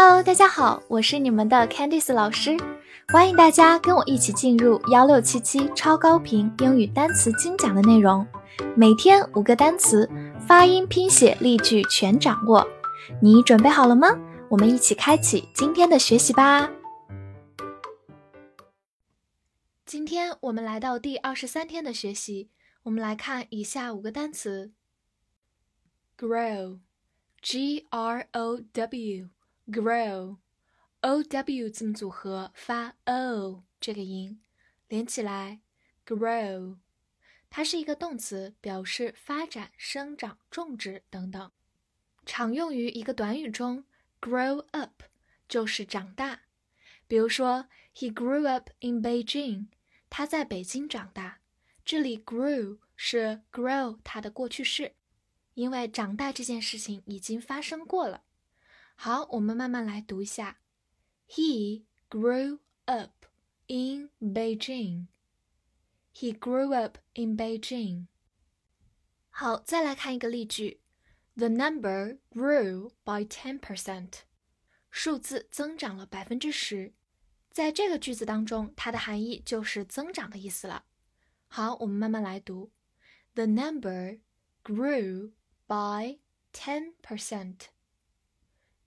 Hello，大家好，我是你们的 Candice 老师，欢迎大家跟我一起进入幺六七七超高频英语单词精讲的内容，每天五个单词，发音、拼写、例句全掌握，你准备好了吗？我们一起开启今天的学习吧。今天我们来到第二十三天的学习，我们来看以下五个单词：grow，g r o w。Grow，o w 字母组合发 o 这个音，连起来，grow，它是一个动词，表示发展、生长、种植等等，常用于一个短语中。grow up 就是长大，比如说，He grew up in Beijing，他在北京长大。这里 grew 是 grow 它的过去式，因为长大这件事情已经发生过了。好，我们慢慢来读一下。He grew up in Beijing. He grew up in Beijing. 好，再来看一个例句。The number grew by ten percent. 数字增长了百分之十。在这个句子当中，它的含义就是增长的意思了。好，我们慢慢来读。The number grew by ten percent.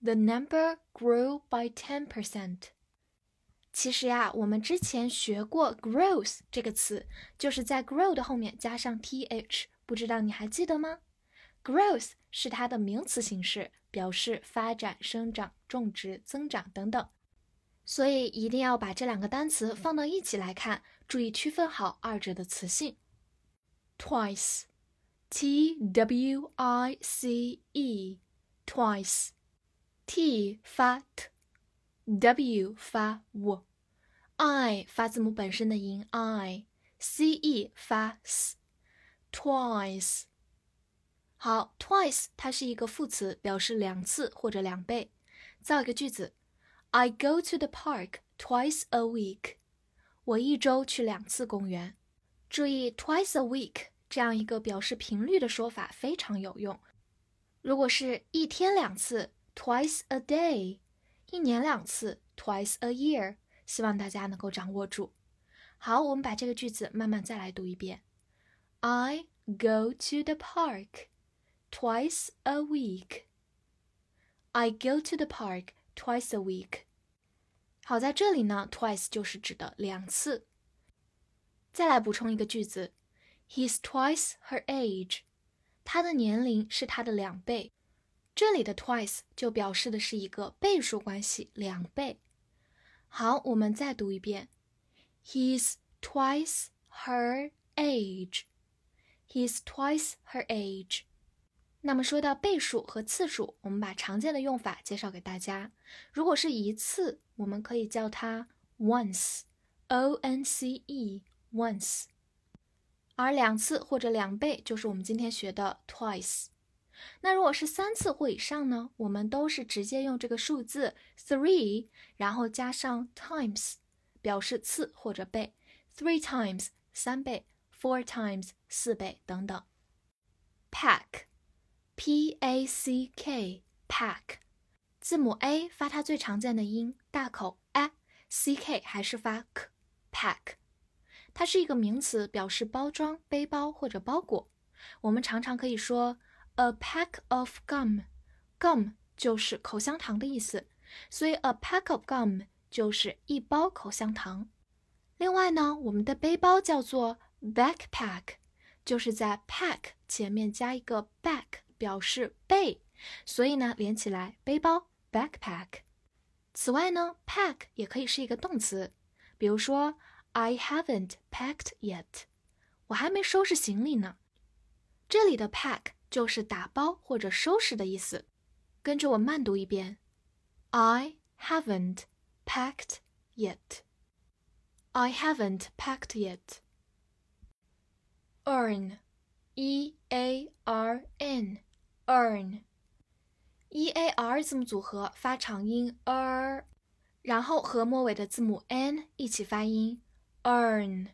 The number grew by ten percent。其实呀，我们之前学过 growth 这个词，就是在 grow 的后面加上 th，不知道你还记得吗？growth 是它的名词形式，表示发展、生长、种植、增长等等。所以一定要把这两个单词放到一起来看，注意区分好二者的词性。twice，t w i c e，twice。T 发 t，w 发 w，i 发字母本身的音 i，c e 发 s，twice。好，twice 它是一个副词，表示两次或者两倍。造一个句子：I go to the park twice a week。我一周去两次公园。注意，twice a week 这样一个表示频率的说法非常有用。如果是一天两次。Twice a day，一年两次。Twice a year，希望大家能够掌握住。好，我们把这个句子慢慢再来读一遍。I go to the park twice a week. I go to the park twice a week. 好，在这里呢，twice 就是指的两次。再来补充一个句子，He's twice her age。他的年龄是他的两倍。 这里的 twice 就表示的是一个倍数关系，两倍。好，我们再读一遍：He's twice her age. He's twice her age. 那么说到倍数和次数，我们把常见的用法介绍给大家。如果是一次，我们可以叫它 once，o n c e，once。而两次或者两倍就是我们今天学的 twice。那如果是三次或以上呢？我们都是直接用这个数字 three，然后加上 times，表示次或者倍。Three times 三倍，four times 四倍等等。Pack，p a c k，pack，字母 a 发它最常见的音大口 a，c k 还是发 k，pack。它是一个名词，表示包装、背包或者包裹。我们常常可以说。A pack of gum，gum 就是口香糖的意思，所以 a pack of gum 就是一包口香糖。另外呢，我们的背包叫做 backpack，就是在 pack 前面加一个 back，表示背，所以呢连起来背包 backpack。此外呢，pack 也可以是一个动词，比如说 I haven't packed yet，我还没收拾行李呢。这里的 pack。就是打包或者收拾的意思。跟着我慢读一遍：I haven't packed yet. I haven't packed yet. Earn, e a r n, earn, e a r 字母组合发长音 er，然后和末尾的字母 n 一起发音 earn。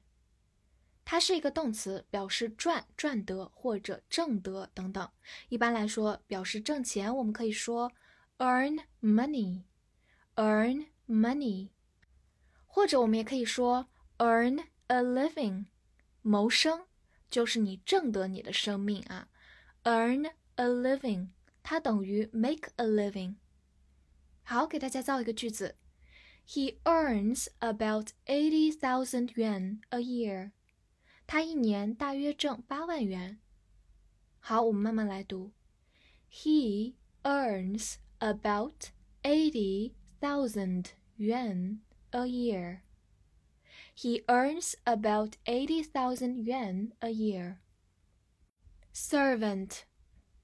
它是一个动词，表示赚、赚得或者挣得等等。一般来说，表示挣钱，我们可以说 earn money。earn money，或者我们也可以说 earn a living，谋生就是你挣得你的生命啊。earn a living，它等于 make a living。好，给大家造一个句子：He earns about eighty thousand yuan a year。他一年大约挣八万元。好，我们慢慢来读。He earns about eighty thousand yuan a year. He earns about eighty thousand yuan a year. Servant,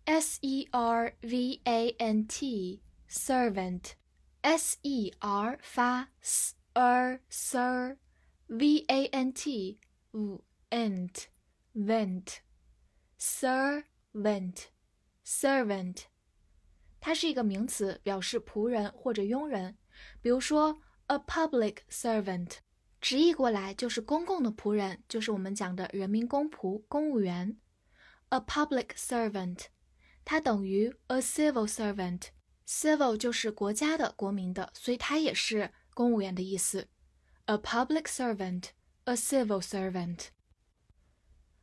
S E R V A N T, servant, S E R 发 s er sir, V A N T, v ent, vent, servant, servant. 它是一个名词，表示仆人或者佣人。比如说，a public servant，直译过来就是公共的仆人，就是我们讲的人民公仆、公务员。a public servant，它等于 a civil servant。civil 就是国家的、国民的，所以它也是公务员的意思。a public servant，a civil servant。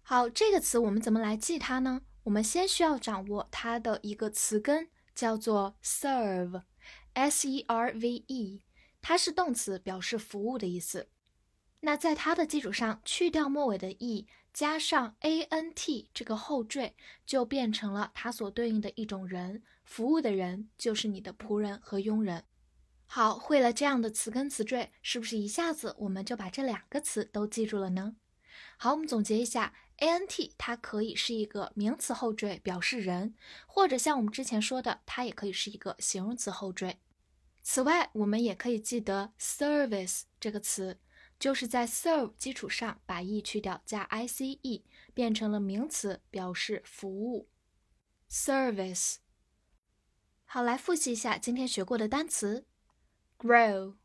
好，这个词我们怎么来记它呢？我们先需要掌握它的一个词根。叫做 serve，s e r v e，它是动词，表示服务的意思。那在它的基础上，去掉末尾的 e，加上 a n t 这个后缀，就变成了它所对应的一种人，服务的人就是你的仆人和佣人。好，会了这样的词根词缀，是不是一下子我们就把这两个词都记住了呢？好，我们总结一下。a n t 它可以是一个名词后缀，表示人，或者像我们之前说的，它也可以是一个形容词后缀。此外，我们也可以记得 service 这个词，就是在 serve 基础上把 e 去掉，加 i c e 变成了名词，表示服务。service。好，来复习一下今天学过的单词：grow，grow，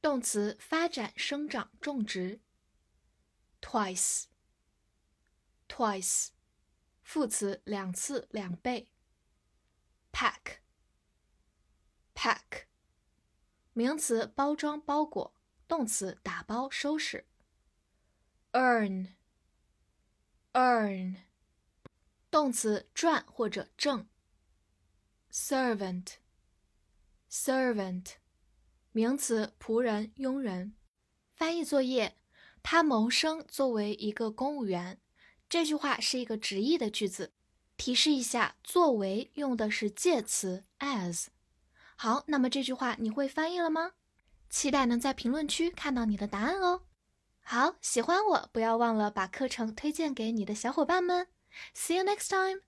动词，发展、生长、种植。twice, twice，副词两次两倍。pack, pack，名词包装包裹，动词打包收拾。earn, earn，动词赚或者挣。servant, servant，名词仆人佣人。翻译作业。他谋生作为一个公务员，这句话是一个直译的句子。提示一下，作为用的是介词 as。好，那么这句话你会翻译了吗？期待能在评论区看到你的答案哦。好，喜欢我不要忘了把课程推荐给你的小伙伴们。See you next time.